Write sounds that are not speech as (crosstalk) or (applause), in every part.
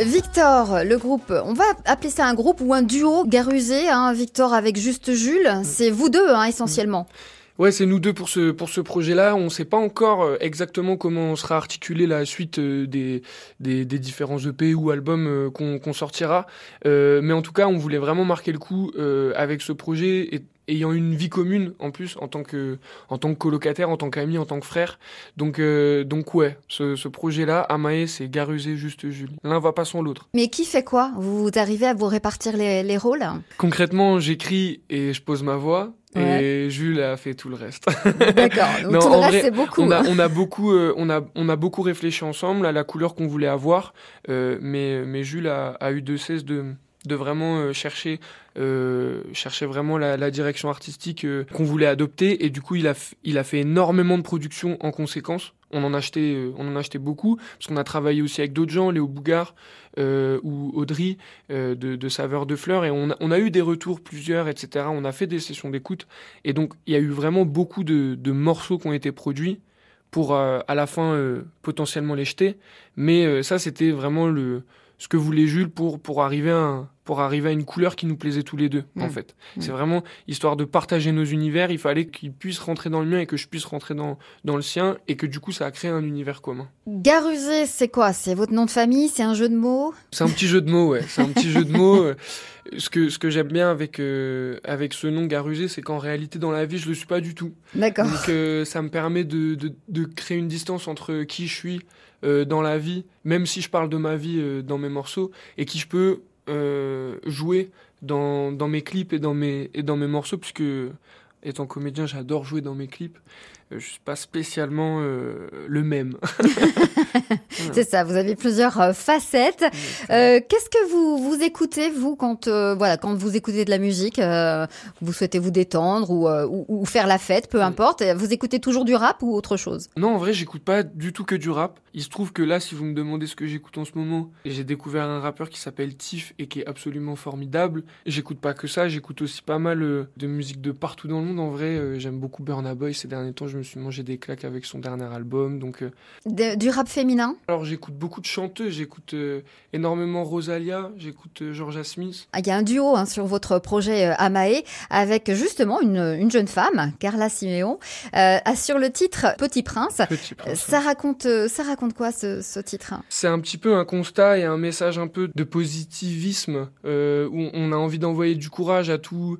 Victor, le groupe, on va appeler ça un groupe ou un duo garusé, hein, Victor avec juste Jules, c'est vous deux hein, essentiellement. Ouais, c'est nous deux pour ce pour ce projet-là. On ne sait pas encore euh, exactement comment sera articulée la suite euh, des, des, des différents EP ou albums euh, qu'on sortira. mais en tout cas, on voulait vraiment marquer le coup avec ce projet et ayant une vie commune en plus en tant que en tant que colocataire, en tant qu'ami, en tant que frère. Donc donc ouais, ce, ce projet-là, Amae, c'est Garusé juste Jules. L'un va pas sans l'autre. Mais qui fait quoi? Vous arrivez à vous répartir les, les rôles? Concrètement, j'écris et je pose ma voix. Et Jules a fait tout le reste. (laughs) D'accord. Donc tout le reste, c'est beaucoup. On a, on a beaucoup, euh, on a, on a beaucoup réfléchi ensemble à la couleur qu'on voulait avoir, euh, mais, mais Jules a, a eu de cesse de, de vraiment euh, chercher, euh, chercher vraiment la, direction artistique euh, qu'on voulait adopter. Et du coup, il a, il a fait énormément de production en conséquence. On en a acheté, euh, on en a acheté beaucoup parce qu'on a travaillé aussi avec d'autres gens, Léo Bougard euh, ou Audrey de, de Saveur de Fleurs, et on a, on a eu des retours plusieurs, etc. On a fait des sessions d'écoute, et donc il y a eu vraiment beaucoup de, de morceaux qui ont été produits pour à la fin potentiellement les jeter. Mais ça, c'était vraiment le ce que voulait Jules pour, pour, arriver à, pour arriver à une couleur qui nous plaisait tous les deux, en mm. fait. Mm. C'est vraiment histoire de partager nos univers. Il fallait qu'il puisse rentrer dans le mien et que je puisse rentrer dans, dans le sien et que du coup, ça a créé un univers commun. Garusé, c'est quoi? C'est votre nom de famille? C'est un jeu de mots? C'est un petit jeu de mots, ouais. C'est un petit jeu de mots. (laughs) Euh, ce que, ce que j'aime bien avec, euh, avec ce nom Garusé, c'est qu'en réalité, dans la vie, je le suis pas du tout. D'accord. Donc, euh, ça me permet de, de, de créer une distance entre qui je suis euh, dans la vie, même si je parle de ma vie euh, dans mes morceaux, et qui je peux jouer dans, dans mes clips et dans mes, et dans mes morceaux, puisque étant comédien, j'adore jouer dans mes clips. Euh, je suis pas spécialement euh, le même. (laughs) c'est ça, vous avez plusieurs euh, facettes. Qu'est-ce que vous vous écoutez vous quand voilà quand vous écoutez de la musique, vous souhaitez vous détendre ou, ou, faire la fête, peu importe. Vous écoutez toujours du rap ou autre chose? Non, en vrai, j'écoute pas du tout que du rap. Il se trouve que là, si vous me demandez ce que j'écoute en ce moment, j'ai découvert un rappeur qui s'appelle Tiff et qui est absolument formidable. J'écoute pas que ça, j'écoute aussi pas mal de musique de partout dans le monde. En vrai, j'aime beaucoup Burna Boy ces derniers temps. Je me suis mangé des claques avec son dernier album. Donc, euh, du rap féminin? Alors j'écoute beaucoup de chanteuses, j'écoute euh, énormément Rosalia, j'écoute euh, Georgia Smith. Ah, il y a un duo hein, sur votre projet Amae avec justement une, une, jeune femme, Carla Siméon, sur le titre Petit Prince. Petit Prince ça, raconte, ça raconte quoi ce, ce titre C'est un petit peu un constat et un message un peu de positivisme où on a envie d'envoyer du courage à tout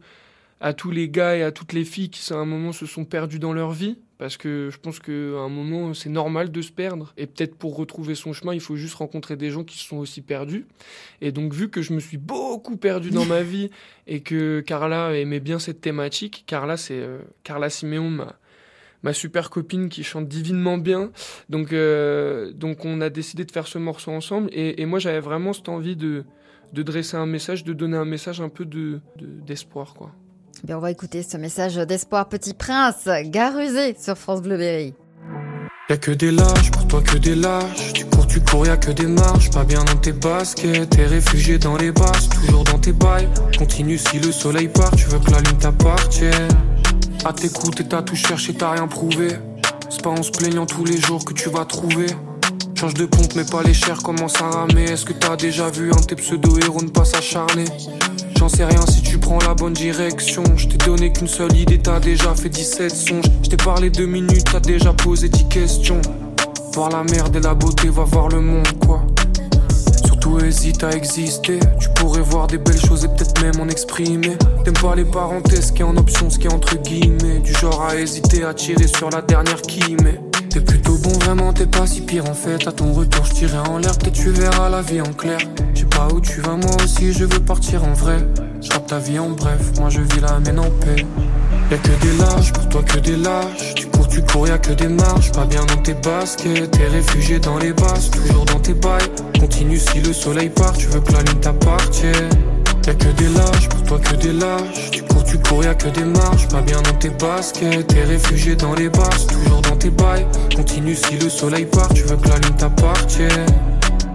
à tous les gars et à toutes les filles qui à un moment se sont perdus dans leur vie parce que je pense qu'à un moment, c'est normal de se perdre. Et peut-être pour retrouver son chemin, il faut juste rencontrer des gens qui se sont aussi perdus. Et donc, vu que je me suis beaucoup perdu dans ma vie (laughs) et que Carla aimait bien cette thématique, Carla, c'est euh, Carla Siméon, ma, ma super copine qui chante divinement bien. Donc, euh, donc on a décidé de faire ce morceau ensemble. Et, et moi, j'avais vraiment cette envie de, de dresser un message, de donner un message un peu de, d'espoir, quoi. Bien, on va écouter ce message d'espoir Petit Prince, garusé sur France Bleu. Y'a que des lâches, pour toi que des lâches. Tu cours, tu cours, y'a que des marches. Pas bien dans tes baskets, t'es réfugié dans les basses, toujours dans tes bails. Continue si le soleil part, tu veux que la lune t'appartienne. À t'écouter, t'as tout cherché, t'as rien prouvé. C'est pas en se plaignant tous les jours que tu vas trouver. Change de pompe, mais pas les chers, commence à ramer. Est-ce que t'as déjà vu un tes pseudo-héros ne pas s'acharner? J'en sais rien si tu prends la bonne direction. Je t'ai donné qu'une seule idée, t'as déjà fait 17 songes. Je parlé deux minutes, t'as déjà posé 10 questions. Voir la merde et la beauté, va voir le monde, quoi. Surtout hésite à exister. Tu pourrais voir des belles choses et peut-être même en exprimer. T'aimes pas les parenthèses, qui est en option, ce qui est entre guillemets. Du genre à hésiter à tirer sur la dernière qui met. T'es plutôt bon, vraiment, t'es pas si pire en fait. À ton retour, je tirerai en l'air, peut-être tu verras la vie en clair. Je sais pas où tu vas, moi aussi, je veux partir en vrai. Je ta vie en bref, moi je vis la mienne en paix. Y'a que des lâches, pour toi que des lâches. Tu cours, tu cours, y'a que des marches. Pas bien dans tes baskets, t'es réfugié dans les basses, toujours dans tes bails. Continue si le soleil part, tu veux que la lune. Y'a que des lâches, pour toi que des lâches. Tu cours, tu cours, y'a que des marches. Pas bien dans tes baskets, t'es réfugié dans les basses, toujours dans tes bails. Continue si le soleil part, tu veux que la lune t'appartienne.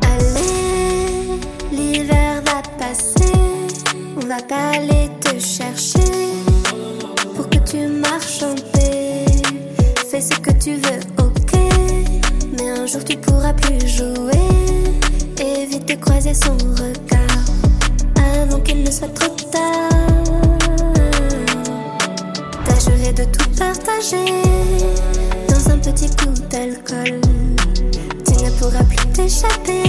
Allez, l'hiver va passer. On va pas aller te chercher pour que tu marches en paix. Fais ce que tu veux, ok. Mais un jour tu pourras plus jouer. Évite de croiser son regard avant qu'il ne soit trop tard. T'as juré de tout partager dans un petit coup d'alcool. Tu ne pourras plus t'échapper.